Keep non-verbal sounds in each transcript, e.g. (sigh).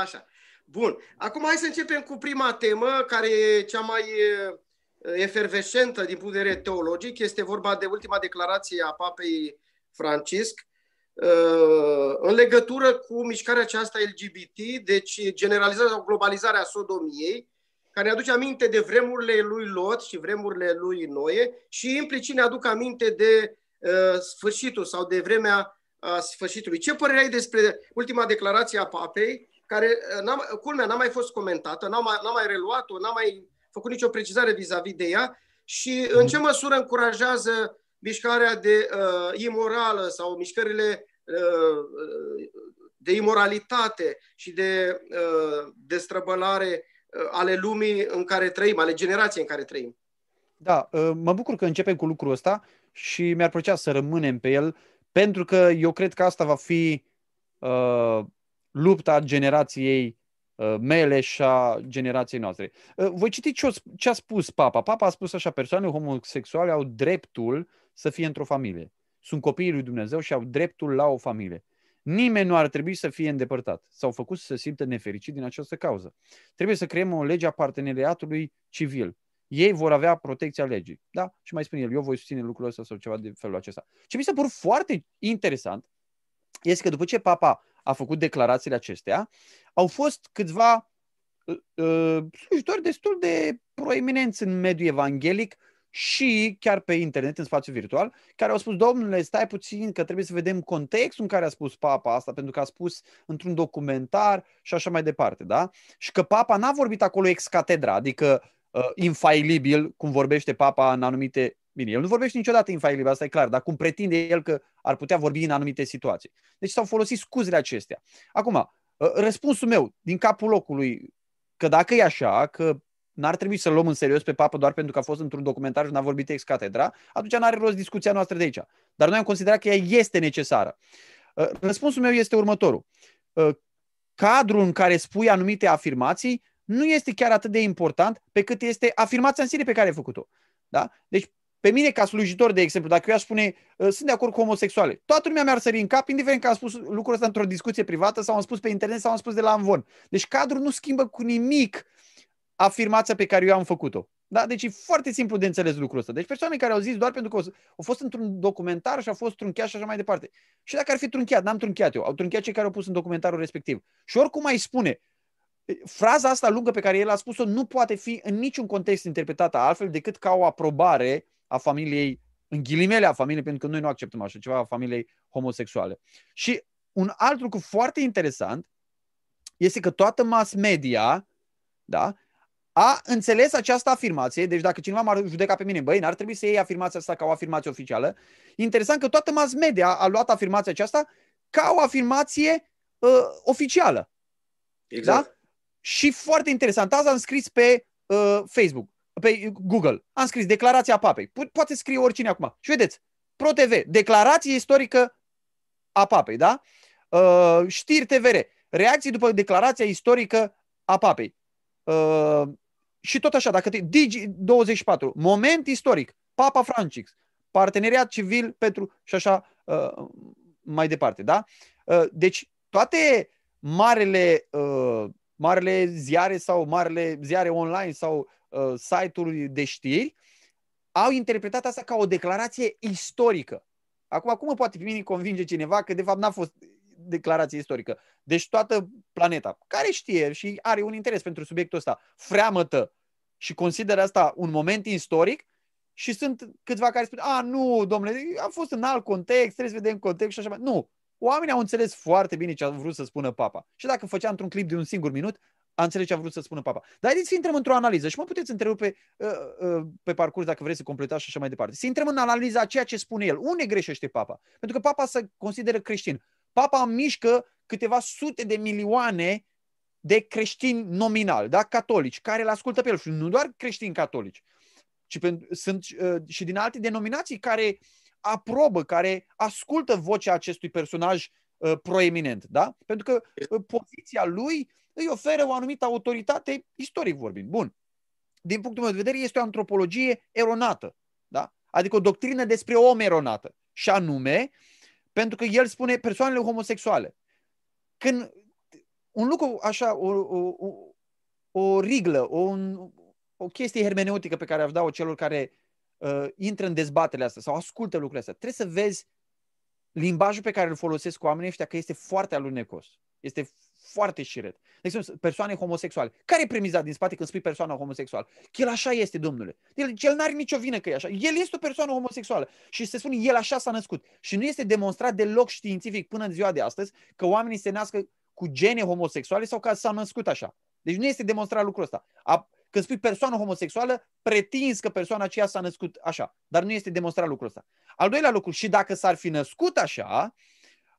Așa. Bun. Acum hai să începem cu prima temă, care e cea mai efervescentă din punct de vedere teologic. Este vorba de ultima declarație a Papei Francisc în legătură cu mișcarea aceasta LGBT, deci generalizarea sau globalizarea sodomiei, care ne aduce aminte de vremurile lui Lot și vremurile lui Noe și implicit ne aduc aminte de uh, sfârșitul sau de vremea uh, sfârșitului. Ce părere ai despre ultima declarație a papei, care, uh, n-am, culmea, n-a mai fost comentată, n-a mai, n-a mai reluat-o, n-a mai făcut nicio precizare vis-a-vis de ea și în ce măsură încurajează mișcarea de uh, imorală sau mișcările uh, de imoralitate și de uh, destrăbălare Uh, ale lumii în care trăim, ale generației în care trăim. Da, uh, mă bucur că începem cu lucrul ăsta și mi-ar plăcea să rămânem pe el, pentru că eu cred că asta va fi uh, lupta generației uh, mele și a generației noastre. Uh, voi citi ce, ce a spus Papa. Papa a spus așa, persoanele homosexuale au dreptul să fie într-o familie. Sunt copiii lui Dumnezeu și au dreptul la o familie. Nimeni nu ar trebui să fie îndepărtat sau făcut să se simtă nefericit din această cauză. Trebuie să creăm o lege a parteneriatului civil. Ei vor avea protecția legii. Da? Și mai spune el, eu voi susține lucrul ăsta sau ceva de felul acesta. Ce mi se pare foarte interesant este că după ce papa a făcut declarațiile acestea, au fost câțiva uh, uh slujitori destul de proeminenți în mediul evanghelic și chiar pe internet, în spațiu virtual, care au spus, domnule, stai puțin că trebuie să vedem contextul în care a spus papa asta, pentru că a spus într-un documentar și așa mai departe, da? Și că papa n-a vorbit acolo ex catedra, adică uh, infailibil, cum vorbește papa în anumite Bine, el nu vorbește niciodată infailibil, asta e clar, dar cum pretinde el că ar putea vorbi în anumite situații. Deci s-au folosit scuzele acestea. Acum, uh, răspunsul meu, din capul locului, că dacă e așa, că n-ar trebui să-l luăm în serios pe papă doar pentru că a fost într-un documentar și n-a vorbit ex catedra, atunci n-are rost discuția noastră de aici. Dar noi am considerat că ea este necesară. Uh, răspunsul meu este următorul. Uh, cadrul în care spui anumite afirmații nu este chiar atât de important pe cât este afirmația în sine pe care ai făcut-o. Da? Deci, pe mine, ca slujitor, de exemplu, dacă eu aș spune uh, sunt de acord cu homosexuale, toată lumea mi-ar sări în cap, indiferent că am spus lucrul ăsta într-o discuție privată sau am spus pe internet sau am spus de la Amvon. Deci cadrul nu schimbă cu nimic afirmația pe care eu am făcut-o. Da? Deci e foarte simplu de înțeles lucrul ăsta. Deci persoane care au zis doar pentru că au fost într-un documentar și a fost trunchiat și așa mai departe. Și dacă ar fi trunchiat, n-am trunchiat eu, au trunchiat cei care au pus în documentarul respectiv. Și oricum mai spune, fraza asta lungă pe care el a spus-o nu poate fi în niciun context interpretată altfel decât ca o aprobare a familiei, în ghilimele a familiei, pentru că noi nu acceptăm așa ceva, a familiei homosexuale. Și un alt lucru foarte interesant este că toată mass media, da, a înțeles această afirmație, deci dacă cineva m-ar judeca pe mine, băi, n-ar trebui să iei afirmația asta ca o afirmație oficială. Interesant că toată mass media a luat afirmația aceasta ca o afirmație uh, oficială. Exact. Da? Și foarte interesant, azi am scris pe uh, Facebook, pe Google, am scris declarația papei. Po- poate scrie oricine acum. Și vedeți, ProTV, declarație istorică a papei, da? Uh, știri TVR, reacții după declarația istorică a papei. Uh, și tot așa, dacă te... Digi24, moment istoric, Papa Francis, parteneriat civil pentru... și așa uh, mai departe, da? Uh, deci toate marele, uh, marele ziare sau marele ziare online sau uh, site-uri de știri au interpretat asta ca o declarație istorică. Acum, cum poate pe mine convinge cineva că de fapt n-a fost declarație istorică? Deci toată planeta, care știe și are un interes pentru subiectul ăsta, freamătă și consideră asta un moment istoric și sunt câțiva care spun, a, nu, domnule, a fost în alt context, trebuie să vedem context și așa mai. Nu, oamenii au înțeles foarte bine ce a vrut să spună papa. Și dacă făcea într-un clip de un singur minut, a înțeles ce a vrut să spună papa. Dar haideți să intrăm într-o analiză și mă puteți întrerupe uh, uh, pe parcurs dacă vreți să completați și așa mai departe. Să intrăm în analiza a ceea ce spune el. Unde greșește papa? Pentru că papa se consideră creștin. Papa mișcă câteva sute de milioane de creștini nominal, da? catolici, care îl ascultă pe el. Și nu doar creștini catolici, ci pentru, sunt uh, și din alte denominații care aprobă, care ascultă vocea acestui personaj uh, proeminent. Da? Pentru că uh, poziția lui îi oferă o anumită autoritate, istoric vorbind. Bun. Din punctul meu de vedere, este o antropologie eronată. Da? Adică o doctrină despre om eronată. Și anume, pentru că el spune persoanele homosexuale. Când un lucru așa, o, o, o, o riglă, o, un, o chestie hermeneutică pe care aș da-o celor care uh, intră în dezbatele astea sau ascultă lucrurile astea. Trebuie să vezi limbajul pe care îl folosesc cu oamenii ăștia că este foarte alunecos. Este foarte șiret. De exemplu, persoane homosexuale. Care e premiza din spate când spui persoană homosexuală? Că el așa este, domnule. El, el n-are nicio vină că e așa. El este o persoană homosexuală și se spune el așa s-a născut. Și nu este demonstrat deloc științific până în ziua de astăzi că oamenii se nască cu gene homosexuale sau că s-au născut așa. Deci nu este demonstrat lucrul ăsta. A, când spui persoană homosexuală, pretinzi că persoana aceea s-a născut așa. Dar nu este demonstrat lucrul ăsta. Al doilea lucru, și dacă s-ar fi născut așa,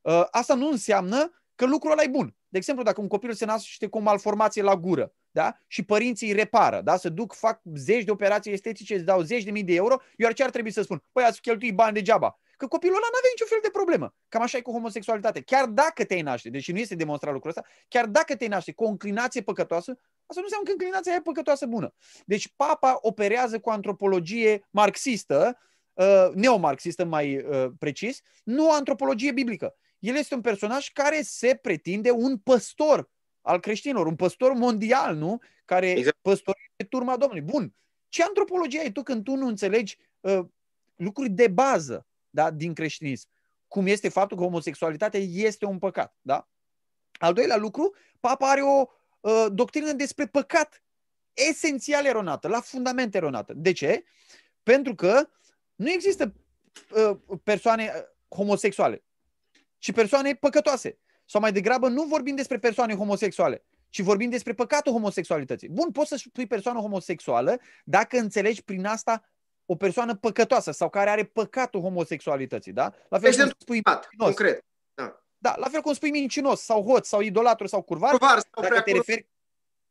ă, asta nu înseamnă că lucrul ăla e bun. De exemplu, dacă un copil se naște cu o malformație la gură da? și părinții îi repară, da? se duc, fac zeci de operații estetice, îți dau zeci de mii de euro, eu ar ce ar trebui să spun? Păi ați cheltuit bani degeaba. Că copilul ăla nu avea niciun fel de problemă. Cam așa e cu homosexualitate. Chiar dacă te-ai naște, deși nu este demonstrat lucrul ăsta, chiar dacă te naște cu o înclinație păcătoasă, asta nu înseamnă că înclinația e păcătoasă bună. Deci papa operează cu antropologie marxistă, uh, neomarxistă mai uh, precis, nu antropologie biblică. El este un personaj care se pretinde un păstor al creștinilor, un păstor mondial, nu? Care exact. păstorește turma Domnului. Bun. Ce antropologie ai tu când tu nu înțelegi uh, lucruri de bază da, din creștinism? Cum este faptul că homosexualitatea este un păcat. Da? Al doilea lucru, papa are o uh, doctrină despre păcat esențial eronată, la fundament eronată. De ce? Pentru că nu există uh, persoane uh, homosexuale ci persoane păcătoase. Sau mai degrabă nu vorbim despre persoane homosexuale, ci vorbim despre păcatul homosexualității. Bun, poți să spui persoană homosexuală dacă înțelegi prin asta o persoană păcătoasă sau care are păcatul homosexualității, da? La fel cum spui concret. Da. da, la fel cum spui mincinos sau hoț sau idolatru sau curvar, curvar sau dacă te referi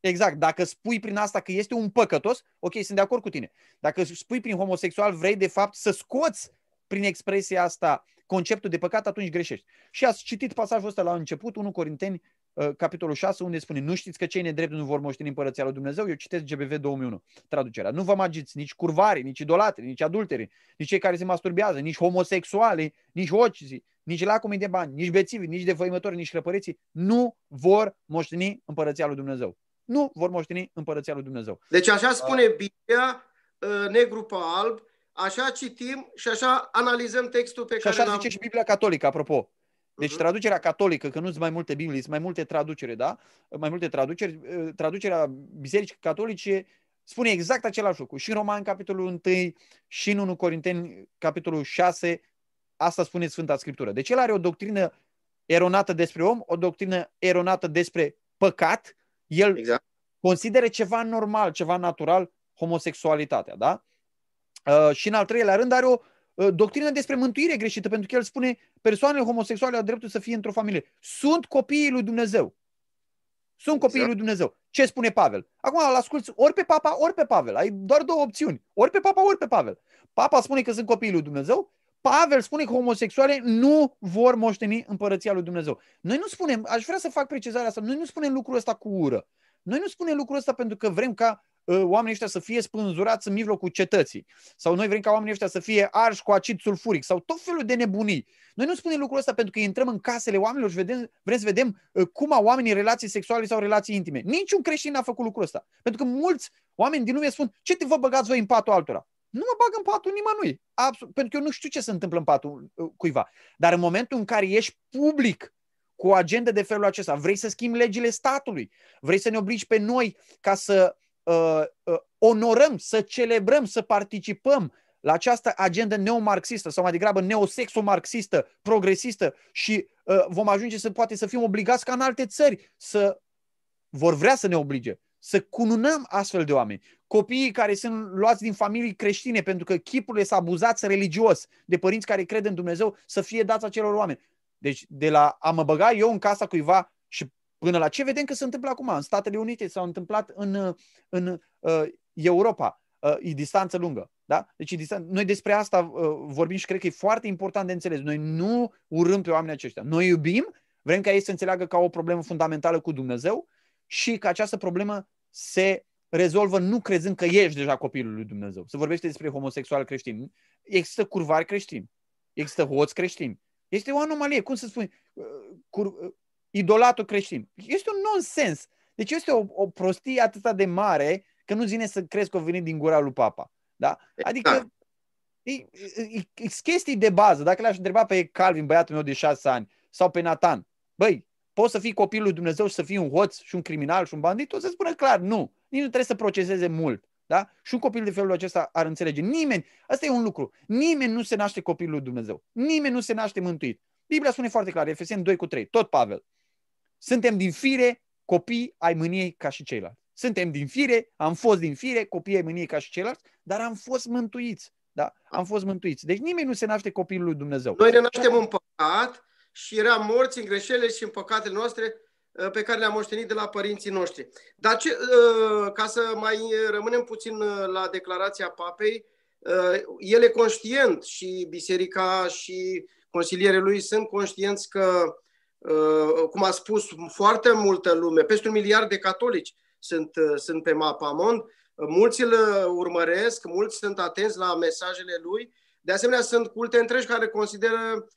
Exact. Dacă spui prin asta că este un păcătos, ok, sunt de acord cu tine. Dacă spui prin homosexual, vrei de fapt să scoți prin expresia asta conceptul de păcat, atunci greșești. Și ați citit pasajul ăsta la început, 1 Corinteni, uh, capitolul 6, unde spune Nu știți că cei nedrepti nu vor moșteni împărăția lui Dumnezeu? Eu citesc GBV 2001, traducerea. Nu vă magiți nici curvari, nici idolatri, nici adulteri, nici cei care se masturbează, nici homosexuali, nici ocizii, nici lacumii de bani, nici bețivi, nici defăimători, nici răpăreții, nu vor moșteni împărăția lui Dumnezeu. Nu vor moșteni împărăția lui Dumnezeu. Deci așa spune Biblia, uh, negru pe alb, Așa citim și așa analizăm textul pe și care așa zice și Biblia catolică, apropo. Deci uh-huh. traducerea catolică, că nu sunt mai multe Biblii, sunt mai multe traduceri, da? Mai multe traduceri. Uh, traducerea Bisericii Catolice spune exact același lucru. Și în Roman, capitolul 1, și în 1 Corinteni, capitolul 6, asta spune Sfânta Scriptură. Deci el are o doctrină eronată despre om, o doctrină eronată despre păcat. El exact. consideră ceva normal, ceva natural, homosexualitatea, da? Uh, și în al treilea rând are o uh, doctrină despre mântuire greșită, pentru că el spune persoanele homosexuale au dreptul să fie într-o familie. Sunt copiii lui Dumnezeu. Sunt copiii exact. lui Dumnezeu. Ce spune Pavel? Acum îl asculți ori pe papa, ori pe Pavel. Ai doar două opțiuni. Ori pe papa, ori pe Pavel. Papa spune că sunt copiii lui Dumnezeu, Pavel spune că homosexuale nu vor moșteni împărăția lui Dumnezeu. Noi nu spunem, aș vrea să fac precizarea asta, noi nu spunem lucrul ăsta cu ură. Noi nu spunem lucrul ăsta pentru că vrem ca uh, oamenii ăștia să fie spânzurați în mijlocul cetății. Sau noi vrem ca oamenii ăștia să fie arși cu acid sulfuric. Sau tot felul de nebunii. Noi nu spunem lucrul ăsta pentru că intrăm în casele oamenilor și vedem, vrem să vedem uh, cum au oamenii relații sexuale sau relații intime. Niciun creștin n-a făcut lucrul ăsta. Pentru că mulți oameni din lume spun, ce te vă băgați voi în patul altora? Nu mă bag în patul nimănui. Absolut, pentru că eu nu știu ce se întâmplă în patul uh, cuiva. Dar în momentul în care ești public cu o agendă de felul acesta, vrei să schimbi legile statului, vrei să ne obligi pe noi ca să uh, uh, onorăm, să celebrăm, să participăm la această agendă neomarxistă sau mai degrabă neosexomarxistă, progresistă și uh, vom ajunge să poate să fim obligați ca în alte țări să vor vrea să ne oblige să cununăm astfel de oameni. Copiii care sunt luați din familii creștine pentru că chipurile s-a abuzat religios de părinți care cred în Dumnezeu să fie dați acelor oameni. Deci de la a mă băga eu în casa cuiva și până la ce vedem că se întâmplă acum în Statele Unite, s-au întâmplat în, în uh, Europa, uh, e distanță lungă. Da? Deci distan- noi despre asta uh, vorbim și cred că e foarte important de înțeles. Noi nu urâm pe oamenii aceștia. Noi iubim, vrem ca ei să înțeleagă ca o problemă fundamentală cu Dumnezeu și că această problemă se rezolvă nu crezând că ești deja copilul lui Dumnezeu. Se vorbește despre homosexual creștin. Există curvari creștini. Există hoți creștini. Este o anomalie. Cum să spui? Cur... idolatul creștin. Este un nonsens. Deci este o, o prostie atât de mare că nu zine să crezi că a venit din gura lui papa. Da? Adică exact. e, e, e, chestii de bază. Dacă l-aș întreba pe Calvin, băiatul meu de șase ani, sau pe Nathan, băi, poți să fii copilul lui Dumnezeu și să fii un hoț și un criminal și un bandit? O să spună clar, nu. Nici nu trebuie să proceseze mult. Da? Și un copil de felul acesta ar înțelege. Nimeni, asta e un lucru, nimeni nu se naște copilul lui Dumnezeu. Nimeni nu se naște mântuit. Biblia spune foarte clar, Efeseni 2 cu 3, tot Pavel. Suntem din fire copii ai mâniei ca și ceilalți. Suntem din fire, am fost din fire, copii ai mâniei ca și ceilalți, dar am fost mântuiți. Da? Am fost mântuiți. Deci nimeni nu se naște copilul lui Dumnezeu. Noi ne naștem în păcat și eram morți în greșelile și în păcatele noastre uh, pe care le-am moștenit de la părinții noștri. Dar ce, uh, ca să mai rămânem puțin uh, la declarația papei, el e conștient și biserica și consilierii lui sunt conștienți că, cum a spus foarte multă lume, peste un miliard de catolici sunt, sunt pe mapamond, mulți îl urmăresc, mulți sunt atenți la mesajele lui, de asemenea sunt culte întregi care consideră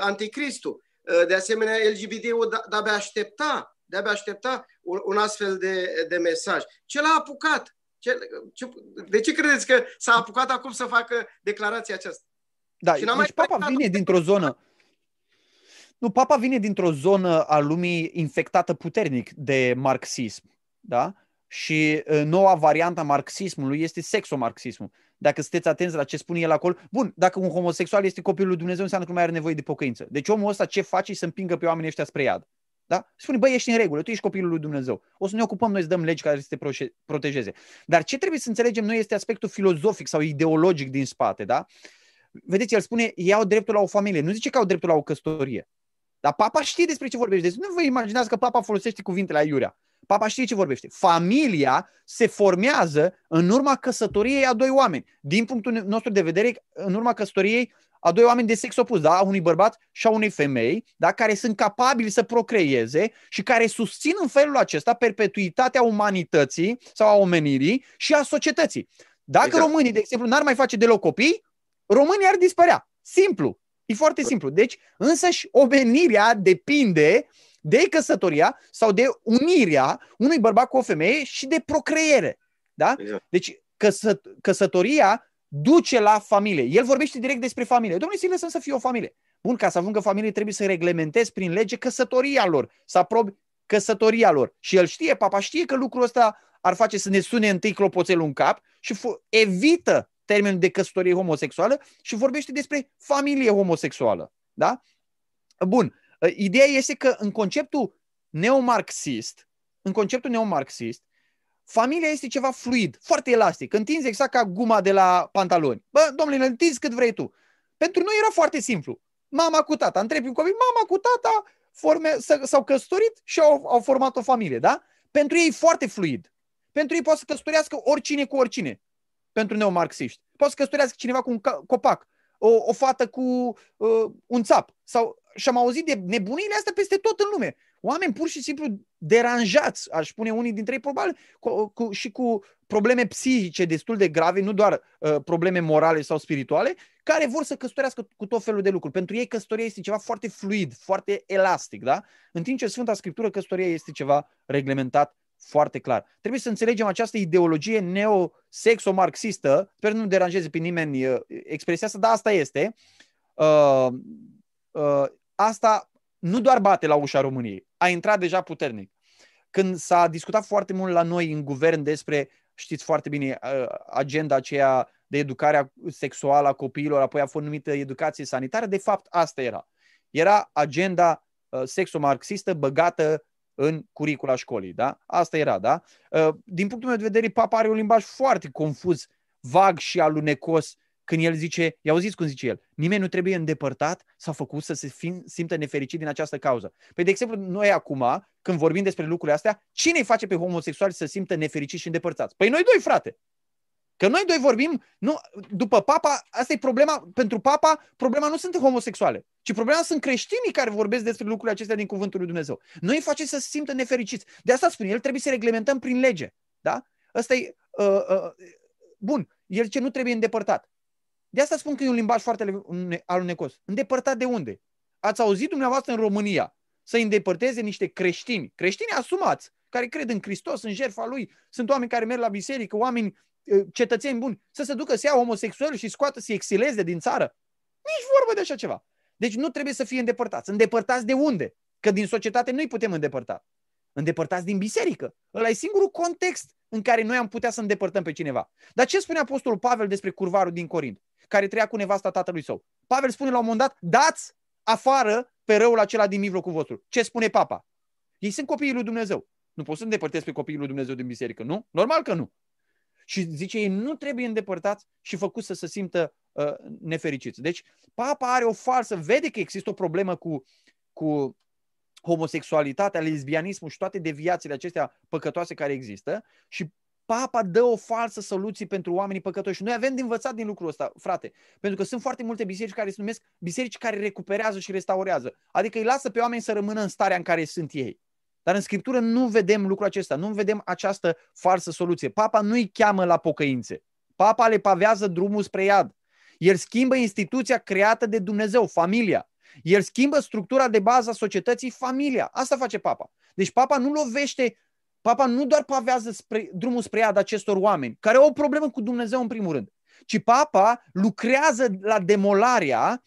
anticristul. De asemenea, LGBT-ul da, de-abia aștepta, de-abia aștepta un, un astfel de, de mesaj. Ce l-a apucat? Ce, ce, de ce credeți că s-a apucat acum să facă declarația aceasta? Da, și deci mai papa vine dintr-o zonă... Nu, papa vine dintr-o zonă a lumii infectată puternic de marxism. Da? Și uh, noua variantă a marxismului este sexomarxismul. Dacă sunteți atenți la ce spune el acolo, bun, dacă un homosexual este copilul lui Dumnezeu, înseamnă că nu mai are nevoie de pocăință. Deci omul ăsta ce face să împingă pe oamenii ăștia spre iad. Da? Spune, băi, ești în regulă, tu ești copilul lui Dumnezeu. O să ne ocupăm noi să dăm legi care să te protejeze. Dar ce trebuie să înțelegem noi este aspectul filozofic sau ideologic din spate. Da? Vedeți, el spune, ei au dreptul la o familie. Nu zice că au dreptul la o căsătorie. Dar papa știe despre ce vorbește. Deci nu vă imaginați că papa folosește cuvintele aiurea. Papa știe ce vorbește. Familia se formează în urma căsătoriei a doi oameni. Din punctul nostru de vedere, în urma căsătoriei a doi oameni de sex opus, da? a unui bărbat și a unei femei, da? care sunt capabili să procreeze și care susțin în felul acesta perpetuitatea umanității sau a omenirii și a societății. Dacă exact. românii, de exemplu, n-ar mai face deloc copii, românii ar dispărea. Simplu. E foarte simplu. Deci, însăși, omenirea depinde de căsătoria sau de unirea unui bărbat cu o femeie și de procreere. Da? Exact. Deci, căsă, căsătoria duce la familie. El vorbește direct despre familie. Domnule, să lăsăm să fie o familie. Bun, ca să ajungă familie trebuie să reglementezi prin lege căsătoria lor, să aprobi căsătoria lor. Și el știe, papa știe că lucrul ăsta ar face să ne sune întâi clopoțelul în cap și evită termenul de căsătorie homosexuală și vorbește despre familie homosexuală. Da? Bun. Ideea este că în conceptul neomarxist, în conceptul neomarxist, familia este ceva fluid, foarte elastic. Întinzi exact ca guma de la pantaloni. Bă, domnule, întinzi cât vrei tu. Pentru noi era foarte simplu. Mama cu tata, întrebi un copil, mama cu tata forme, s-au căsătorit și au, au format o familie, da? Pentru ei e foarte fluid. Pentru ei poate să căsătorească oricine cu oricine. Pentru neomarxiști. Poate să căsătorească cineva cu un copac, o, o fată cu uh, un țap. Sau, și am auzit de nebunile astea peste tot în lume. Oameni pur și simplu deranjați, aș spune unii dintre ei, probabil cu, cu, și cu probleme psihice destul de grave, nu doar uh, probleme morale sau spirituale, care vor să căsătorească cu tot felul de lucruri. Pentru ei căsătoria este ceva foarte fluid, foarte elastic, da? În timp ce Sfânta Scriptură căsătoria este ceva reglementat foarte clar. Trebuie să înțelegem această ideologie neo-sexo-marxistă, sper nu deranjeze pe nimeni uh, expresia asta, dar asta este. Uh, uh, asta nu doar bate la ușa României, a intrat deja puternic. Când s-a discutat foarte mult la noi în guvern despre, știți foarte bine, uh, agenda aceea de educarea sexuală a copiilor, apoi a fost numită educație sanitară, de fapt asta era. Era agenda uh, sexo-marxistă băgată în curicula școlii. Da? Asta era, da? Uh, din punctul meu de vedere, papa are un limbaj foarte confuz, vag și alunecos când el zice, i auziți cum zice el, nimeni nu trebuie îndepărtat sau făcut să se fim, simtă nefericit din această cauză. Păi, de exemplu, noi acum, când vorbim despre lucrurile astea, cine îi face pe homosexuali să simtă nefericiți și îndepărtați? Păi noi doi, frate. Că noi doi vorbim, nu, după papa, asta e problema, pentru papa, problema nu sunt homosexuale, ci problema sunt creștinii care vorbesc despre lucrurile acestea din cuvântul lui Dumnezeu. Noi îi face să se simtă nefericiți. De asta spune, el trebuie să reglementăm prin lege. Da? Asta e, uh, uh, bun, el ce nu trebuie îndepărtat. De asta spun că e un limbaj foarte alunecos. Îndepărtat de unde? Ați auzit dumneavoastră în România să îndepărteze niște creștini, creștini asumați, care cred în Hristos, în jertfa lui, sunt oameni care merg la biserică, oameni uh, cetățeni buni, să se ducă să ia homosexuali și scoată, să exileze din țară. Nici vorbă de așa ceva. Deci nu trebuie să fie îndepărtați. Îndepărtați de unde? Că din societate nu-i putem îndepărta. Îndepărtați din biserică. Ăla e singurul context în care noi am putea să îndepărtăm pe cineva. Dar ce spune Apostolul Pavel despre curvarul din Corint, care trăia cu nevasta tatălui său? Pavel spune la un moment dat, dați afară pe răul acela din mijlocul vostru. Ce spune papa? Ei sunt copiii lui Dumnezeu. Nu poți să îndepărtezi pe copiii lui Dumnezeu din biserică, nu? Normal că nu. Și zice, ei nu trebuie îndepărtați și făcuți să se simtă uh, nefericiți. Deci, papa are o falsă, vede că există o problemă cu, cu homosexualitatea, lesbianismul și toate deviațiile acestea păcătoase care există și papa dă o falsă soluție pentru oamenii păcătoși. Noi avem de învățat din lucrul ăsta, frate, pentru că sunt foarte multe biserici care se numesc biserici care recuperează și restaurează. Adică îi lasă pe oameni să rămână în starea în care sunt ei. Dar în Scriptură nu vedem lucrul acesta, nu vedem această falsă soluție. Papa nu îi cheamă la pocăințe. Papa le pavează drumul spre iad. El schimbă instituția creată de Dumnezeu, familia. El schimbă structura de bază a societății, familia. Asta face papa. Deci papa nu lovește, papa nu doar pavează spre, drumul spre iad acestor oameni, care au o problemă cu Dumnezeu în primul rând, ci papa lucrează la demolarea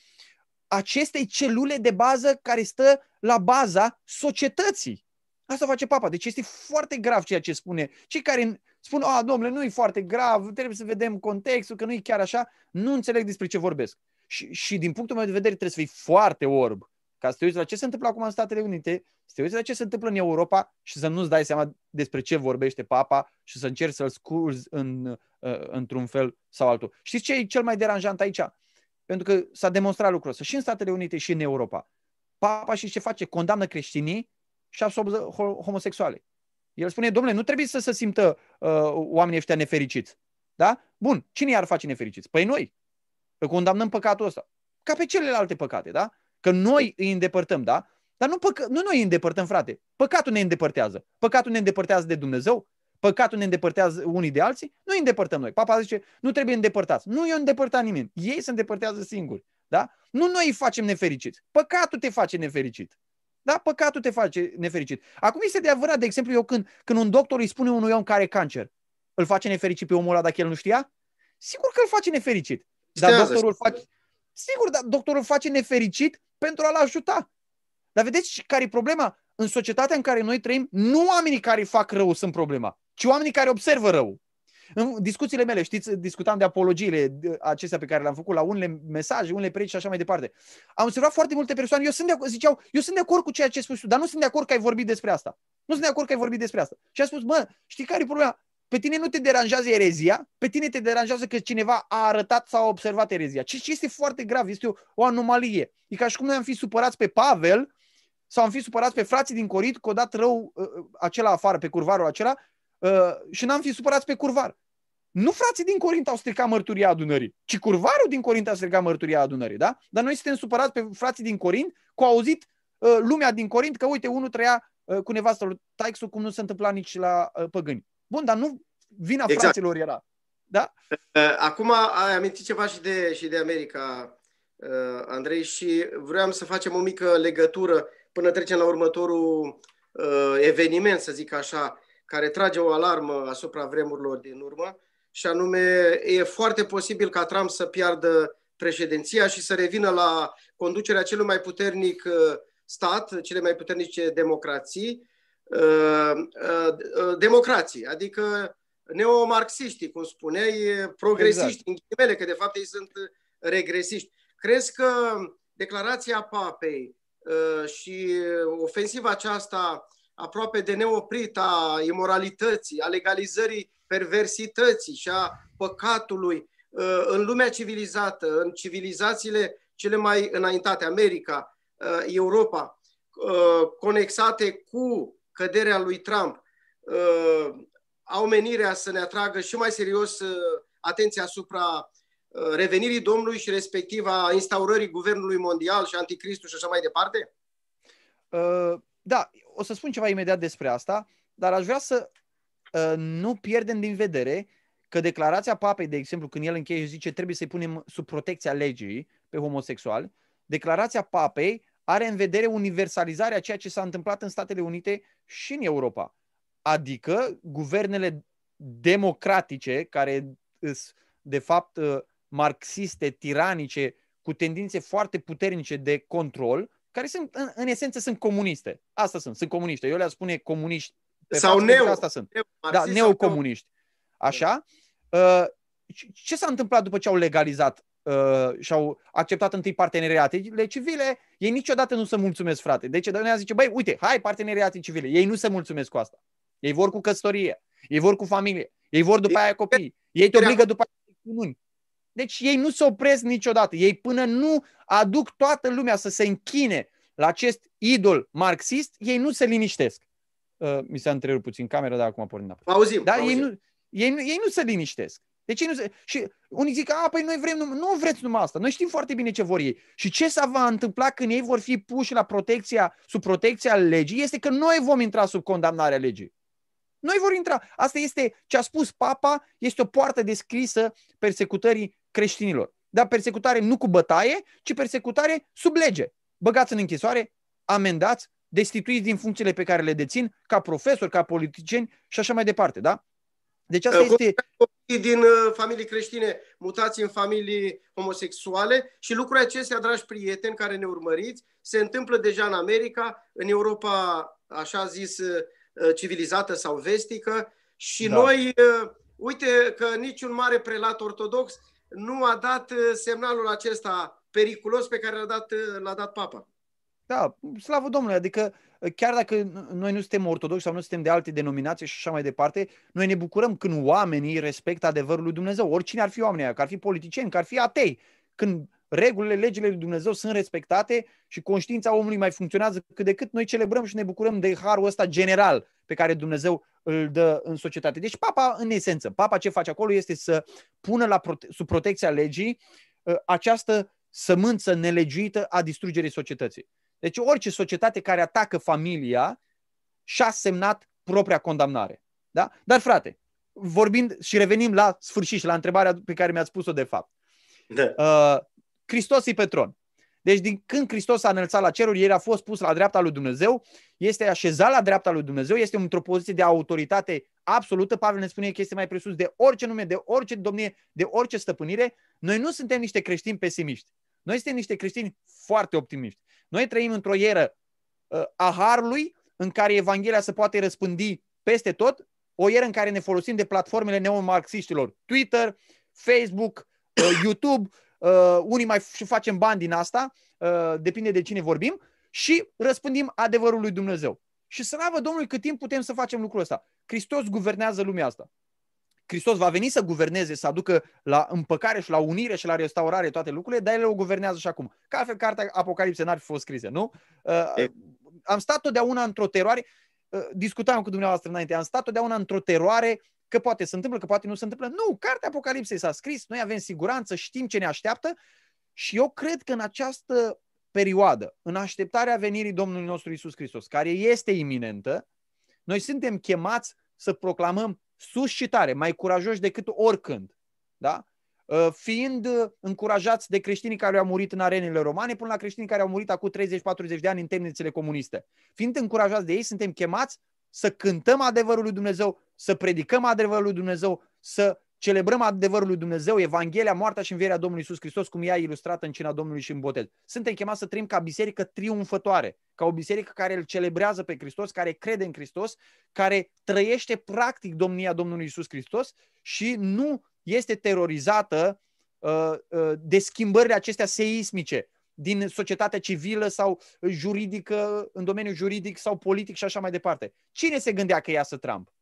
acestei celule de bază care stă la baza societății. Asta face papa. Deci este foarte grav ceea ce spune. Cei care spun, a, domnule, nu e foarte grav, trebuie să vedem contextul, că nu e chiar așa, nu înțeleg despre ce vorbesc. Și, și din punctul meu de vedere trebuie să fii foarte orb ca să te uiți la ce se întâmplă acum în Statele Unite, să te uiți la ce se întâmplă în Europa și să nu-ți dai seama despre ce vorbește papa și să încerci să-l scurzi în, uh, într-un fel sau altul. Știți ce e cel mai deranjant aici? Pentru că s-a demonstrat lucrul ăsta și în Statele Unite și în Europa. Papa și ce face? Condamnă creștinii și absolvă homosexuale. El spune, domnule, nu trebuie să se simtă uh, oamenii ăștia nefericiți. Da? Bun, cine i-ar face nefericiți? Păi noi. Că condamnăm păcatul ăsta. Ca pe celelalte păcate, da? Că noi îi îndepărtăm, da? Dar nu, păcă- nu noi îi îndepărtăm, frate. Păcatul ne îndepărtează. Păcatul ne îndepărtează de Dumnezeu, păcatul ne îndepărtează unii de alții, nu îi îndepărtăm noi. Papa zice, nu trebuie îndepărtați. Nu i-o îndepărtat nimeni. Ei se îndepărtează singuri. Da? Nu noi îi facem nefericiți. Păcatul te face nefericit. Da? Păcatul te face nefericit. Acum este de adevărat, de exemplu, eu când, când un doctor îi spune unui om care are cancer, îl face nefericit pe omul ăla dacă el nu știa? Sigur că îl face nefericit. Dar doctorul face... Sigur, dar doctorul face nefericit pentru a-l ajuta. Dar vedeți care e problema? În societatea în care noi trăim, nu oamenii care fac rău sunt problema, ci oamenii care observă rău. În discuțiile mele, știți, discutam de apologiile acestea pe care le-am făcut la unele mesaje, unele predici și așa mai departe. Am observat foarte multe persoane, eu sunt de, ziceau, eu sunt de acord cu ceea ce spui tu, dar nu sunt de acord că ai vorbit despre asta. Nu sunt de acord că ai vorbit despre asta. Și a spus, mă, știi care e problema? Pe tine nu te deranjează erezia, pe tine te deranjează că cineva a arătat sau a observat erezia. Ce, ce este foarte grav, este o, o anomalie. E ca și cum noi am fi supărați pe Pavel sau am fi supărați pe frații din Corint că o dat rău uh, uh, acela afară, pe curvarul acela, uh, și n-am fi supărați pe curvar. Nu frații din Corint au stricat mărturia adunării, ci curvarul din Corint a stricat mărturia adunării, da? Dar noi suntem supărați pe frații din Corint cu auzit uh, lumea din Corint că, uite, unul trăia uh, cu nevastă lui Taixu cum nu se întâmpla nici la uh, păgâni. Bun, dar nu vina exact. fraților era. Da? Uh, acum ai amintit ceva și de, și de America, uh, Andrei, și vreau să facem o mică legătură până trecem la următorul uh, eveniment, să zic așa, care trage o alarmă asupra vremurilor din urmă, și anume e foarte posibil ca Trump să piardă președinția și să revină la conducerea celui mai puternic stat, cele mai puternice democrații, democrații, adică neomarxiștii, cum spuneai, progresiști, exact. în ghimele, că de fapt ei sunt regresiști. Crezi că declarația papei uh, și ofensiva aceasta aproape de neoprit a imoralității, a legalizării perversității și a păcatului uh, în lumea civilizată, în civilizațiile cele mai înaintate, America, uh, Europa, conexate cu căderea lui Trump, au menirea să ne atragă și mai serios uh, atenția asupra uh, revenirii Domnului și respectiv a instaurării Guvernului Mondial și Anticristul și așa mai departe? Uh, da, o să spun ceva imediat despre asta, dar aș vrea să nu pierdem din vedere că declarația papei, de exemplu, când el încheie și zice trebuie să-i punem sub protecția legii pe homosexual, declarația papei are în vedere universalizarea ceea ce s-a întâmplat în Statele Unite și în Europa. Adică guvernele democratice, care sunt de fapt uh, marxiste, tiranice, cu tendințe foarte puternice de control, care sunt, în, în esență sunt comuniste. Asta sunt, sunt comuniste. Eu le spune comuniști. Pe sau neo. Asta sunt. Neo, da, neocomuniști. Așa. Uh, ce s-a întâmplat după ce au legalizat uh, și au acceptat întâi parteneriatele civile? Ei niciodată nu se mulțumesc, frate. Deci Dumnezeu zice, băi, uite, hai parteneriate civile. Ei nu se mulțumesc cu asta. Ei vor cu căsătorie. Ei vor cu familie. Ei vor după aia copii. Ei te obligă după aia cununi. Deci ei nu se opresc niciodată. Ei până nu aduc toată lumea să se închine la acest idol marxist, ei nu se liniștesc. Uh, mi s-a întrerupt puțin camera, dar acum a pornit înapoi. Auzim, dar auzim. Ei, nu, ei, nu, ei nu se liniștesc. Deci ei nu se... Și unii zic, a, păi noi vrem, nu, nu vreți numai asta. Noi știm foarte bine ce vor ei. Și ce se va întâmpla când ei vor fi puși la protecția, sub protecția legii, este că noi vom intra sub condamnarea legii. Noi vor intra. Asta este ce a spus papa, este o poartă descrisă persecutării creștinilor. Dar persecutare nu cu bătaie, ci persecutare sub lege. Băgați în închisoare, amendați, destituiți din funcțiile pe care le dețin, ca profesori, ca politicieni și așa mai departe, da? Deci asta este... din uh, familii creștine mutați în familii homosexuale și lucrurile acestea, dragi prieteni care ne urmăriți, se întâmplă deja în America, în Europa, așa zis, uh, civilizată sau vestică și da. noi, uh, uite că niciun mare prelat ortodox nu a dat semnalul acesta periculos pe care l-a dat, l-a dat papa. Da, slavă Domnului, adică chiar dacă noi nu suntem ortodoxi sau nu suntem de alte denominații și așa mai departe, noi ne bucurăm când oamenii respectă adevărul lui Dumnezeu. Oricine ar fi oamenii aia, că ar fi politicieni, că ar fi atei. Când regulile, legile lui Dumnezeu sunt respectate și conștiința omului mai funcționează cât de cât, noi celebrăm și ne bucurăm de harul ăsta general pe care Dumnezeu îl dă în societate. Deci papa, în esență, papa ce face acolo este să pună la prote- sub protecția legii ă, această sămânță nelegiuită a distrugerii societății. Deci orice societate care atacă familia și-a semnat propria condamnare. Da? Dar frate, vorbind și revenim la sfârșit și la întrebarea pe care mi-ați spus-o de fapt. Da. Uh, Hristos e pe tron. Deci din când Hristos a înălțat la ceruri, el a fost pus la dreapta lui Dumnezeu, este așezat la dreapta lui Dumnezeu, este într-o poziție de autoritate absolută. Pavel ne spune că este mai presus de orice nume, de orice domnie, de orice stăpânire. Noi nu suntem niște creștini pesimiști. Noi suntem niște creștini foarte optimiști. Noi trăim într-o ieră uh, a harului în care Evanghelia se poate răspândi peste tot, o ieră în care ne folosim de platformele neomarxiștilor, Twitter, Facebook, uh, YouTube, uh, unii mai și facem bani din asta, uh, depinde de cine vorbim, și răspândim adevărul lui Dumnezeu. Și slavă Domnului cât timp putem să facem lucrul ăsta. Hristos guvernează lumea asta. Hristos va veni să guverneze, să aducă la împăcare și la unire și la restaurare toate lucrurile, dar El o guvernează și acum. Ca altfel, cartea Apocalipse n-ar fi fost scrisă, nu? Uh, am stat totdeauna într-o teroare, uh, discutam cu dumneavoastră înainte, am stat totdeauna într-o teroare că poate se întâmplă, că poate nu se întâmplă. Nu, cartea Apocalipsei s-a scris, noi avem siguranță, știm ce ne așteaptă și eu cred că în această perioadă, în așteptarea venirii Domnului nostru Isus Hristos, care este iminentă, noi suntem chemați să proclamăm sus și tare, mai curajoși decât oricând. Da? Uh, fiind uh, încurajați de creștinii care au murit în arenele romane până la creștinii care au murit acum 30-40 de ani în temnițele comuniste. Fiind încurajați de ei, suntem chemați să cântăm adevărul lui Dumnezeu, să predicăm adevărul lui Dumnezeu, să celebrăm adevărul lui Dumnezeu, Evanghelia, moartea și învierea Domnului Isus Hristos, cum ea ilustrată în cina Domnului și în botez. Suntem chemați să trăim ca biserică triumfătoare, ca o biserică care îl celebrează pe Hristos, care crede în Hristos, care trăiește practic domnia Domnului Isus Hristos și nu este terorizată uh, uh, de schimbările acestea seismice din societatea civilă sau juridică, în domeniul juridic sau politic și așa mai departe. Cine se gândea că iasă Trump?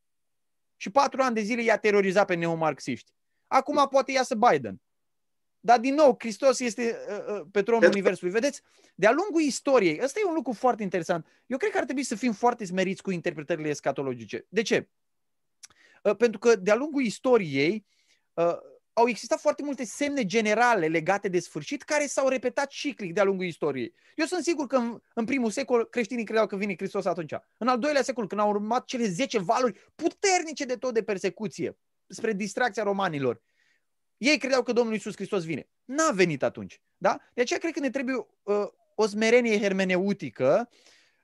Și patru ani de zile i-a terorizat pe neomarxiști. Acum poate iasă Biden. Dar din nou, Hristos este uh, uh, pe tronul Universului. Vedeți, de-a lungul istoriei, ăsta e un lucru foarte interesant. Eu cred că ar trebui să fim foarte smeriți cu interpretările escatologice. De ce? Uh, pentru că de-a lungul istoriei, uh, au existat foarte multe semne generale legate de sfârșit care s-au repetat ciclic de-a lungul istoriei. Eu sunt sigur că în, în primul secol creștinii credeau că vine Hristos atunci. În al doilea secol, când au urmat cele 10 valuri puternice de tot de persecuție spre distracția romanilor, ei credeau că Domnul Iisus Hristos vine. N-a venit atunci. Da? De aceea cred că ne trebuie uh, o smerenie hermeneutică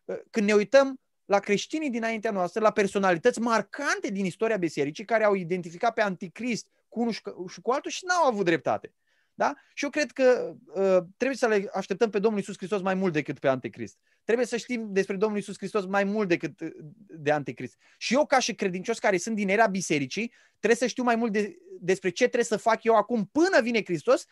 uh, când ne uităm la creștinii dinaintea noastră, la personalități marcante din istoria bisericii care au identificat pe anticrist cu unul și cu altul și n-au avut dreptate. Da? Și eu cred că uh, trebuie să le așteptăm pe Domnul Isus Hristos mai mult decât pe Anticrist. Trebuie să știm despre Domnul Isus Hristos mai mult decât uh, de Anticrist. Și eu, ca și credincios care sunt din era bisericii, trebuie să știu mai mult de, despre ce trebuie să fac eu acum până vine Hristos,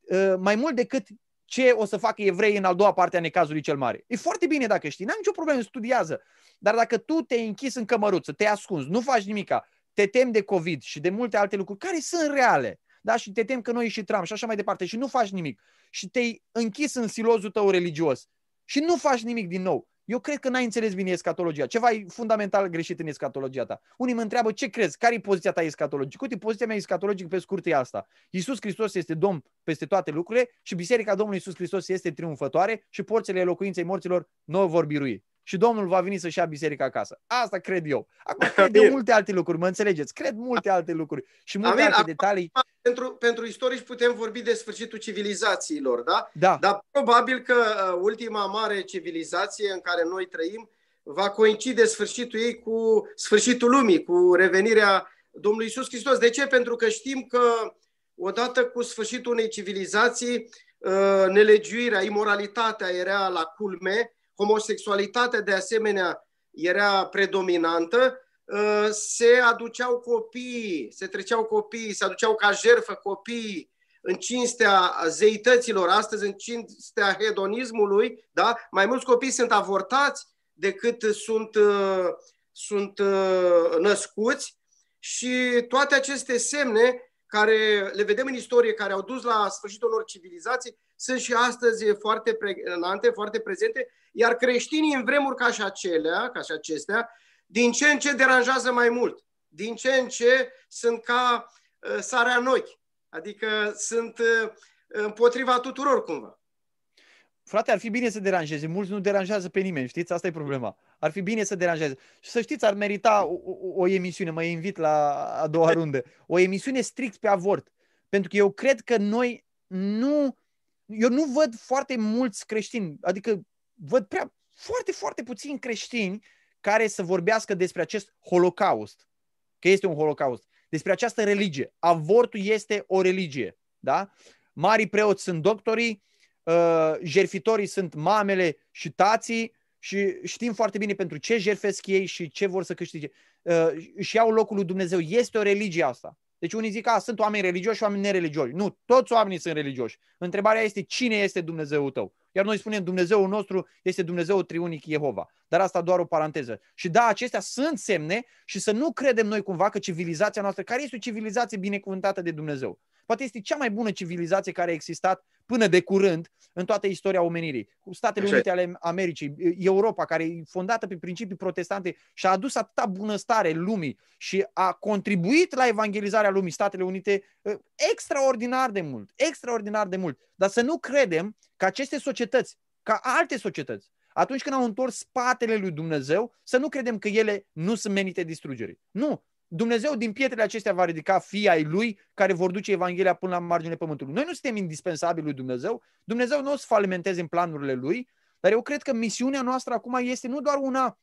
uh, mai mult decât ce o să facă evrei în al doua parte a necazului cel mare. E foarte bine dacă știi, n-am nicio problemă, studiază. Dar dacă tu te-ai închis în cămăruță, te ascunzi, nu faci nimica, te temi de COVID și de multe alte lucruri care sunt reale, da? și te temi că noi și Trump și așa mai departe și nu faci nimic și te-ai închis în silozul tău religios și nu faci nimic din nou, eu cred că n-ai înțeles bine escatologia. Ceva e fundamental greșit în escatologia ta. Unii mă întreabă ce crezi, care e poziția ta escatologică. Uite, poziția mea escatologică pe scurt e asta. Iisus Hristos este Domn peste toate lucrurile și Biserica Domnului Iisus Hristos este triumfătoare și porțile locuinței morților nu vor birui și Domnul va veni să-și ia biserica acasă. Asta cred eu. Acum (laughs) cred eu multe alte lucruri, mă înțelegeți? Cred multe alte lucruri și multe Amin. alte Acum, detalii. Pentru, pentru istorici putem vorbi de sfârșitul civilizațiilor, da? Da. Dar probabil că uh, ultima mare civilizație în care noi trăim va coincide sfârșitul ei cu sfârșitul lumii, cu revenirea Domnului Isus Hristos. De ce? Pentru că știm că odată cu sfârșitul unei civilizații, uh, nelegiuirea, imoralitatea era la culme, homosexualitatea de asemenea era predominantă, uh, se aduceau copii, se treceau copii, se aduceau ca jerfă copii în cinstea zeităților astăzi, în cinstea hedonismului, da? mai mulți copii sunt avortați decât sunt, uh, sunt uh, născuți și toate aceste semne care le vedem în istorie, care au dus la sfârșitul unor civilizații, sunt și astăzi foarte pregnante, foarte prezente, iar creștinii în vremuri ca și acelea, ca și acestea, din ce în ce deranjează mai mult, din ce în ce sunt ca uh, sarea în ochi, adică sunt uh, împotriva tuturor cumva. Frate, ar fi bine să deranjeze. Mulți nu deranjează pe nimeni, știți? Asta e problema. Ar fi bine să deranjeze. Și să știți, ar merita o, o, o emisiune, mă invit la a doua rundă, o emisiune strict pe avort. Pentru că eu cred că noi nu... Eu nu văd foarte mulți creștini, adică văd prea foarte, foarte puțini creștini care să vorbească despre acest holocaust. Că este un holocaust. Despre această religie. Avortul este o religie. Da? Marii preoți sunt doctorii, uh, jerfitorii sunt mamele și tații și știm foarte bine pentru ce jerfesc ei și ce vor să câștige. Uh, și iau locul lui Dumnezeu. Este o religie asta. Deci unii zic, că sunt oameni religioși și oameni nereligioși. Nu, toți oamenii sunt religioși. Întrebarea este cine este Dumnezeul tău? Iar noi spunem Dumnezeul nostru este Dumnezeul triunic Jehova. Dar asta doar o paranteză. Și da, acestea sunt semne și să nu credem noi cumva că civilizația noastră, care este o civilizație binecuvântată de Dumnezeu, poate este cea mai bună civilizație care a existat până de curând în toată istoria omenirii. Statele Așa. Unite ale Americii, Europa, care e fondată pe principii protestante și a adus atâta bunăstare lumii și a contribuit la evangelizarea lumii, Statele Unite, ă, extraordinar de mult, extraordinar de mult. Dar să nu credem că aceste societăți, ca alte societăți, atunci când au întors spatele lui Dumnezeu, să nu credem că ele nu sunt menite distrugerii. Nu, Dumnezeu din pietrele acestea va ridica fii ai lui care vor duce Evanghelia până la marginea pământului. Noi nu suntem indispensabili lui Dumnezeu. Dumnezeu nu o să falimenteze în planurile lui, dar eu cred că misiunea noastră acum este nu doar una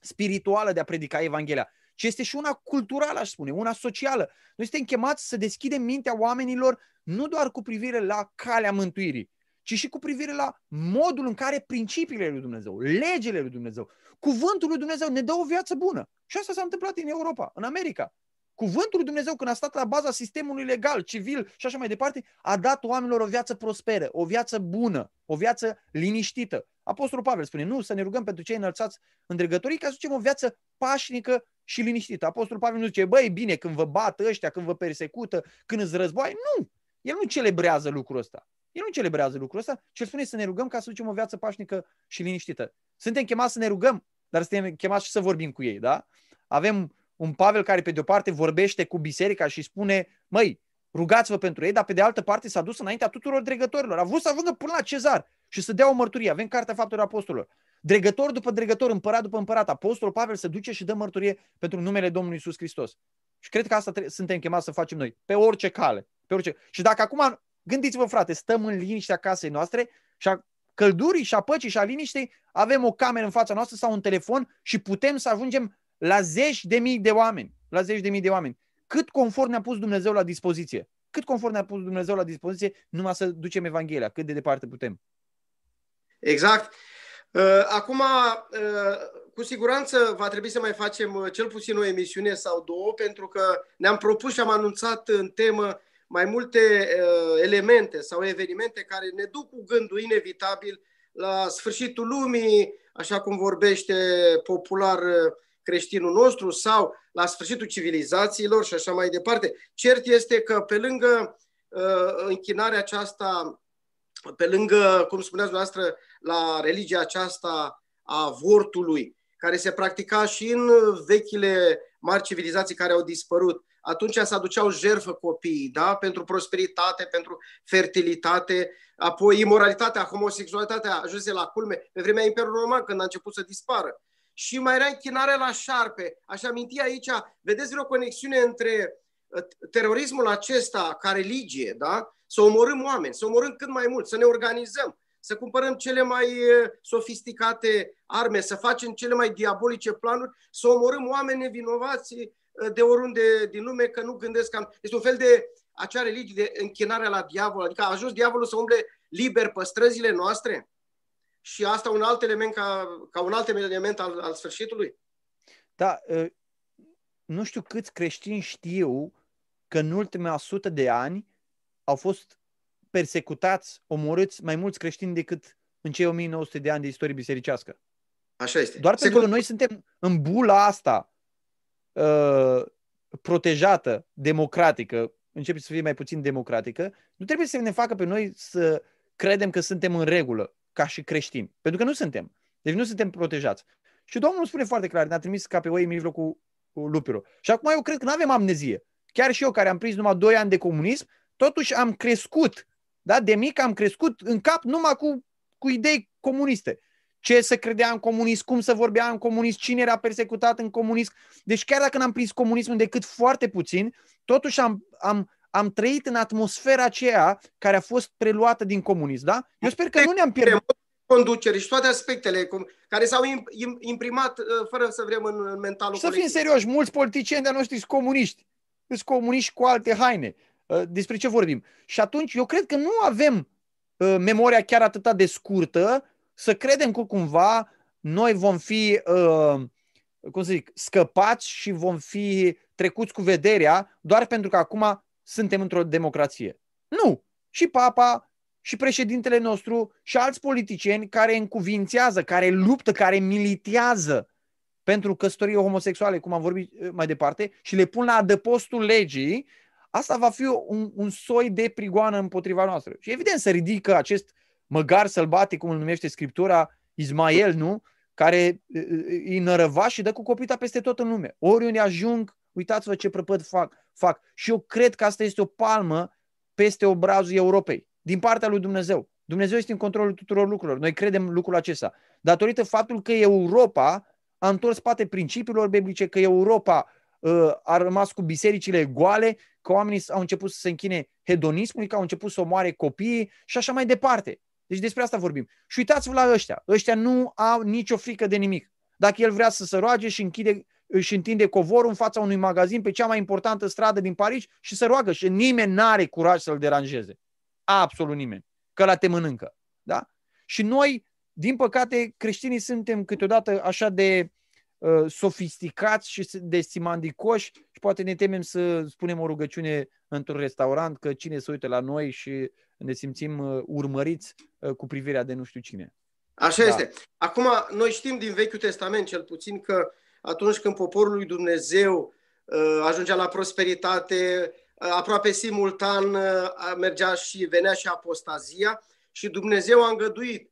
spirituală de a predica Evanghelia, ci este și una culturală, aș spune, una socială. Noi suntem chemați să deschidem mintea oamenilor nu doar cu privire la calea mântuirii, ci și cu privire la modul în care principiile lui Dumnezeu, legile lui Dumnezeu, cuvântul lui Dumnezeu ne dă o viață bună. Și asta s-a întâmplat în Europa, în America. Cuvântul lui Dumnezeu, când a stat la baza sistemului legal, civil și așa mai departe, a dat oamenilor o viață prosperă, o viață bună, o viață liniștită. Apostolul Pavel spune, nu, să ne rugăm pentru cei înălțați în dregătorii ca să ducem o viață pașnică și liniștită. Apostolul Pavel nu zice, băi, bine, când vă bat ăștia, când vă persecută, când îți război. Nu! El nu celebrează lucrul ăsta. El nu celebrează lucrul ăsta, ci el spune să ne rugăm ca să ducem o viață pașnică și liniștită. Suntem chemați să ne rugăm, dar suntem chemați și să vorbim cu ei, da? Avem un Pavel care pe de o parte vorbește cu biserica și spune, măi, rugați-vă pentru ei, dar pe de altă parte s-a dus înaintea tuturor dregătorilor. A vrut să ajungă până la cezar și să dea o mărturie. Avem Cartea Faptelor Apostolilor. Dregător după dregător, împărat după împărat, Apostolul Pavel se duce și dă mărturie pentru numele Domnului Isus Hristos. Și cred că asta tre- suntem chemați să facem noi, pe orice cale. Pe orice. Și dacă acum, gândiți-vă frate, stăm în liniștea casei noastre și căldurii și a păcii și a liniștei, avem o cameră în fața noastră sau un telefon și putem să ajungem la zeci de mii de oameni. La zeci de mii de oameni. Cât confort ne-a pus Dumnezeu la dispoziție? Cât confort ne-a pus Dumnezeu la dispoziție numai să ducem Evanghelia? Cât de departe putem? Exact. Uh, acum, uh, cu siguranță va trebui să mai facem uh, cel puțin o emisiune sau două, pentru că ne-am propus și am anunțat în temă mai multe elemente sau evenimente care ne duc cu gândul inevitabil la sfârșitul lumii, așa cum vorbește popular creștinul nostru, sau la sfârșitul civilizațiilor și așa mai departe. Cert este că pe lângă închinarea aceasta pe lângă, cum spuneați dumneavoastră, la religia aceasta a avortului, care se practica și în vechile mari civilizații care au dispărut, atunci se aduceau jertfă copiii, da? pentru prosperitate, pentru fertilitate, apoi imoralitatea, homosexualitatea ajunse la culme pe vremea Imperiului Roman, când a început să dispară. Și mai era închinarea la șarpe. Aș aminti aici, vedeți vreo conexiune între uh, terorismul acesta ca religie, da? să omorâm oameni, să omorâm cât mai mult, să ne organizăm, să cumpărăm cele mai sofisticate arme, să facem cele mai diabolice planuri, să omorâm oameni nevinovați de oriunde din lume, că nu gândesc cam... Este un fel de acea religie de închinare la diavol, adică a ajuns diavolul să umble liber pe străzile noastre și asta un alt element ca, ca un alt element al, al sfârșitului? Da, nu știu câți creștini știu că în ultimele sută de ani au fost persecutați, omorâți mai mulți creștini decât în cei 1900 de ani de istorie bisericească. Așa este. Doar pentru că noi suntem în bula asta uh, protejată, democratică, începe să fie mai puțin democratică, nu trebuie să ne facă pe noi să credem că suntem în regulă ca și creștini. Pentru că nu suntem. Deci nu suntem protejați. Și Domnul spune foarte clar, ne-a trimis ca pe oi în mijlocul lupilor. Și acum eu cred că nu avem amnezie. Chiar și eu care am prins numai 2 ani de comunism, totuși am crescut, da? de mic am crescut în cap numai cu, cu idei comuniste. Ce să credea în comunism, cum să vorbea în comunism, cine era persecutat în comunism. Deci chiar dacă n-am prins comunismul decât foarte puțin, totuși am, am, am trăit în atmosfera aceea care a fost preluată din comunism. Da? Eu sper că nu ne-am pierdut conducere și toate aspectele cum, care s-au imprimat uh, fără să vrem în, în mentalul Să fim serioși, mulți politicieni de-a noștri sunt comuniști. Sunt comuniști cu alte haine. Uh, despre ce vorbim. Și atunci eu cred că nu avem uh, memoria chiar atât de scurtă să credem că cumva noi vom fi, uh, cum să zic, scăpați și vom fi trecuți cu vederea doar pentru că acum suntem într-o democrație. Nu! Și papa, și președintele nostru, și alți politicieni care încuvințează, care luptă, care militează pentru căsătorie homosexuale, cum am vorbit mai departe, și le pun la adăpostul legii, asta va fi un, un soi de prigoană împotriva noastră. Și evident să ridică acest măgar sălbatic, cum îl numește Scriptura, Ismael, nu? Care îi nărăva și dă cu copita peste tot în lume. Oriunde ajung, uitați-vă ce prăpăd fac, fac. Și eu cred că asta este o palmă peste obrazul Europei, din partea lui Dumnezeu. Dumnezeu este în controlul tuturor lucrurilor. Noi credem lucrul acesta. Datorită faptul că Europa a întors spate principiilor biblice, că Europa uh, a rămas cu bisericile goale, că oamenii au început să se închine hedonismului, că au început să omoare copiii și așa mai departe. Deci despre asta vorbim. Și uitați-vă la ăștia. Ăștia nu au nicio frică de nimic. Dacă el vrea să se roage și închide, își întinde covorul în fața unui magazin pe cea mai importantă stradă din Paris și să roagă și nimeni nu are curaj să-l deranjeze. Absolut nimeni. Că la te mănâncă. Da? Și noi, din păcate, creștinii suntem câteodată așa de Uh, sofisticați și de simandicoși și poate ne temem să spunem o rugăciune într-un restaurant că cine se uită la noi și ne simțim uh, urmăriți uh, cu privirea de nu știu cine. Așa da. este. Acum, noi știm din Vechiul Testament cel puțin că atunci când poporul lui Dumnezeu ajungea la prosperitate, aproape simultan mergea și venea și apostazia și Dumnezeu a îngăduit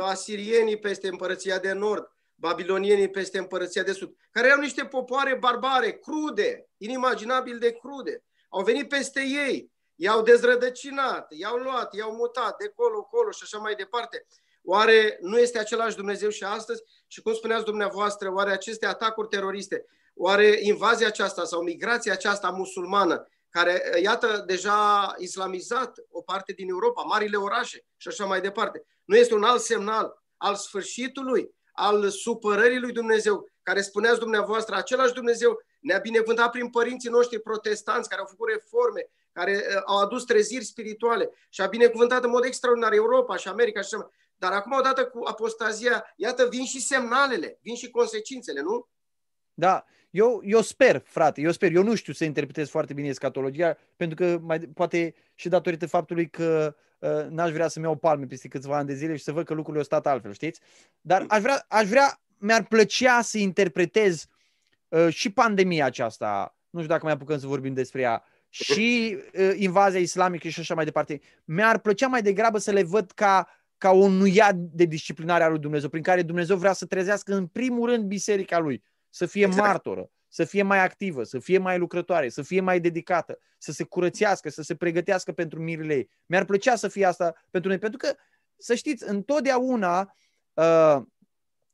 asirienii peste împărăția de nord, babilonienii peste împărăția de sud, care erau niște popoare barbare, crude, inimaginabil de crude. Au venit peste ei, i-au dezrădăcinat, i-au luat, i-au mutat de colo, colo și așa mai departe. Oare nu este același Dumnezeu și astăzi? Și cum spuneați dumneavoastră, oare aceste atacuri teroriste, oare invazia aceasta sau migrația aceasta musulmană care, iată, deja islamizat o parte din Europa, marile orașe și așa mai departe. Nu este un alt semnal al sfârșitului, al supărării lui Dumnezeu, care spuneați dumneavoastră, același Dumnezeu ne-a binecuvântat prin părinții noștri protestanți care au făcut reforme, care uh, au adus treziri spirituale și a binecuvântat în mod extraordinar Europa și America și așa Dar acum, odată cu apostazia, iată, vin și semnalele, vin și consecințele, nu? Da, eu, eu sper, frate, eu sper, eu nu știu să interpretez foarte bine escatologia, pentru că mai, poate și datorită faptului că uh, n-aș vrea să-mi iau palme peste câțiva ani de zile și să văd că lucrurile au stat altfel, știți? Dar aș vrea, aș vrea mi-ar plăcea să interpretez uh, și pandemia aceasta, nu știu dacă mai apucăm să vorbim despre ea, și uh, invazia islamică și așa mai departe. Mi-ar plăcea mai degrabă să le văd ca, ca o nuia de disciplinare a lui Dumnezeu, prin care Dumnezeu vrea să trezească în primul rând biserica lui, să fie exact. martoră, să fie mai activă, să fie mai lucrătoare, să fie mai dedicată, să se curățească, să se pregătească pentru mirile ei. Mi-ar plăcea să fie asta pentru noi, pentru că, să știți, întotdeauna uh,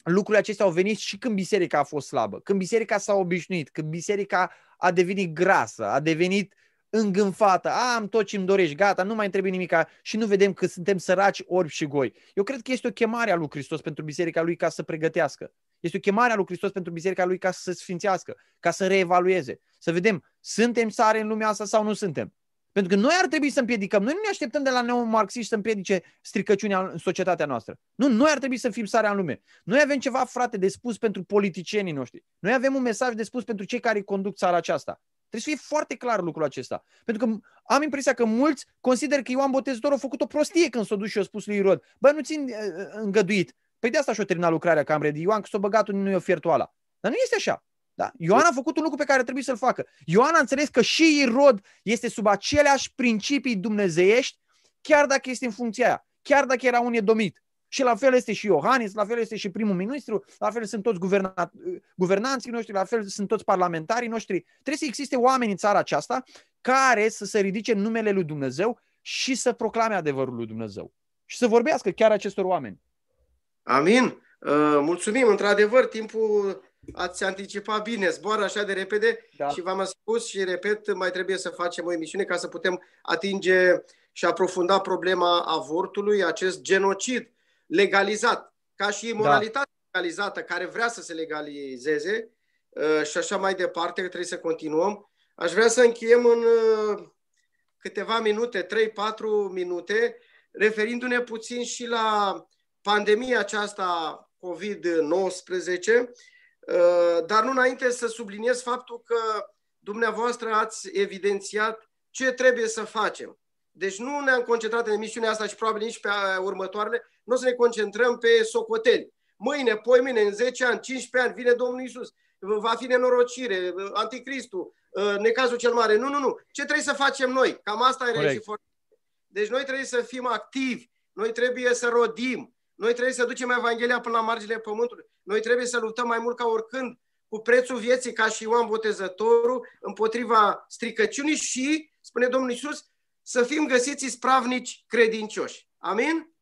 lucrurile acestea au venit și când biserica a fost slabă, când biserica s-a obișnuit, când biserica a devenit grasă, a devenit îngânfată, a, am tot ce îmi dorești, gata, nu mai trebuie nimic și nu vedem că suntem săraci, orbi și goi. Eu cred că este o chemare a lui Hristos pentru biserica lui ca să pregătească. Este o chemare a lui Hristos pentru biserica lui ca să se sfințească, ca să reevalueze, să vedem, suntem sare în lumea asta sau nu suntem. Pentru că noi ar trebui să împiedicăm. Noi nu ne așteptăm de la neomarxiști să împiedice stricăciunea în societatea noastră. Nu, noi ar trebui să fim sarea în lume. Noi avem ceva, frate, de spus pentru politicienii noștri. Noi avem un mesaj de spus pentru cei care conduc țara aceasta. Trebuie să fie foarte clar lucrul acesta. Pentru că am impresia că mulți consideră că Ioan Botezătorul a făcut o prostie când s-a dus și a spus lui Irod. Bă, nu țin uh, îngăduit. Păi de asta și-a terminat lucrarea ca de Ioan, că s-a băgat în nu ofertul ăla. Dar nu este așa. Da? Ioan a făcut un lucru pe care trebuie să-l facă. Ioan a înțeles că și Irod este sub aceleași principii dumnezeiești, chiar dacă este în funcția aia, chiar dacă era un edomit. Și la fel este și Iohannis, la fel este și primul ministru, la fel sunt toți guverna- guvernanții noștri, la fel sunt toți parlamentarii noștri. Trebuie să existe oameni în țara aceasta care să se ridice în numele lui Dumnezeu și să proclame adevărul lui Dumnezeu. Și să vorbească chiar acestor oameni. Amin. Uh, mulțumim. Într-adevăr, timpul ați anticipat bine, zboară așa de repede da. și v-am spus și repet, mai trebuie să facem o emisiune ca să putem atinge și aprofunda problema avortului, acest genocid legalizat, ca și moralitatea da. legalizată care vrea să se legalizeze uh, și așa mai departe, că trebuie să continuăm. Aș vrea să încheiem în uh, câteva minute, 3-4 minute, referindu-ne puțin și la pandemia aceasta COVID-19 Uh, dar nu înainte să subliniez faptul că dumneavoastră ați evidențiat ce trebuie să facem. Deci nu ne-am concentrat în emisiunea asta și probabil nici pe următoarele, nu o să ne concentrăm pe socoteli. Mâine, poimine, în 10 ani, 15 ani, vine Domnul Isus, va fi nenorocire, anticristul, uh, necazul cel mare. Nu, nu, nu. Ce trebuie să facem noi? Cam asta e Deci noi trebuie să fim activi, noi trebuie să rodim, noi trebuie să ducem Evanghelia până la marginile pământului. Noi trebuie să luptăm mai mult ca oricând cu prețul vieții ca și Ioan Botezătorul împotriva stricăciunii și, spune Domnul Iisus, să fim găsiți spravnici credincioși. Amin?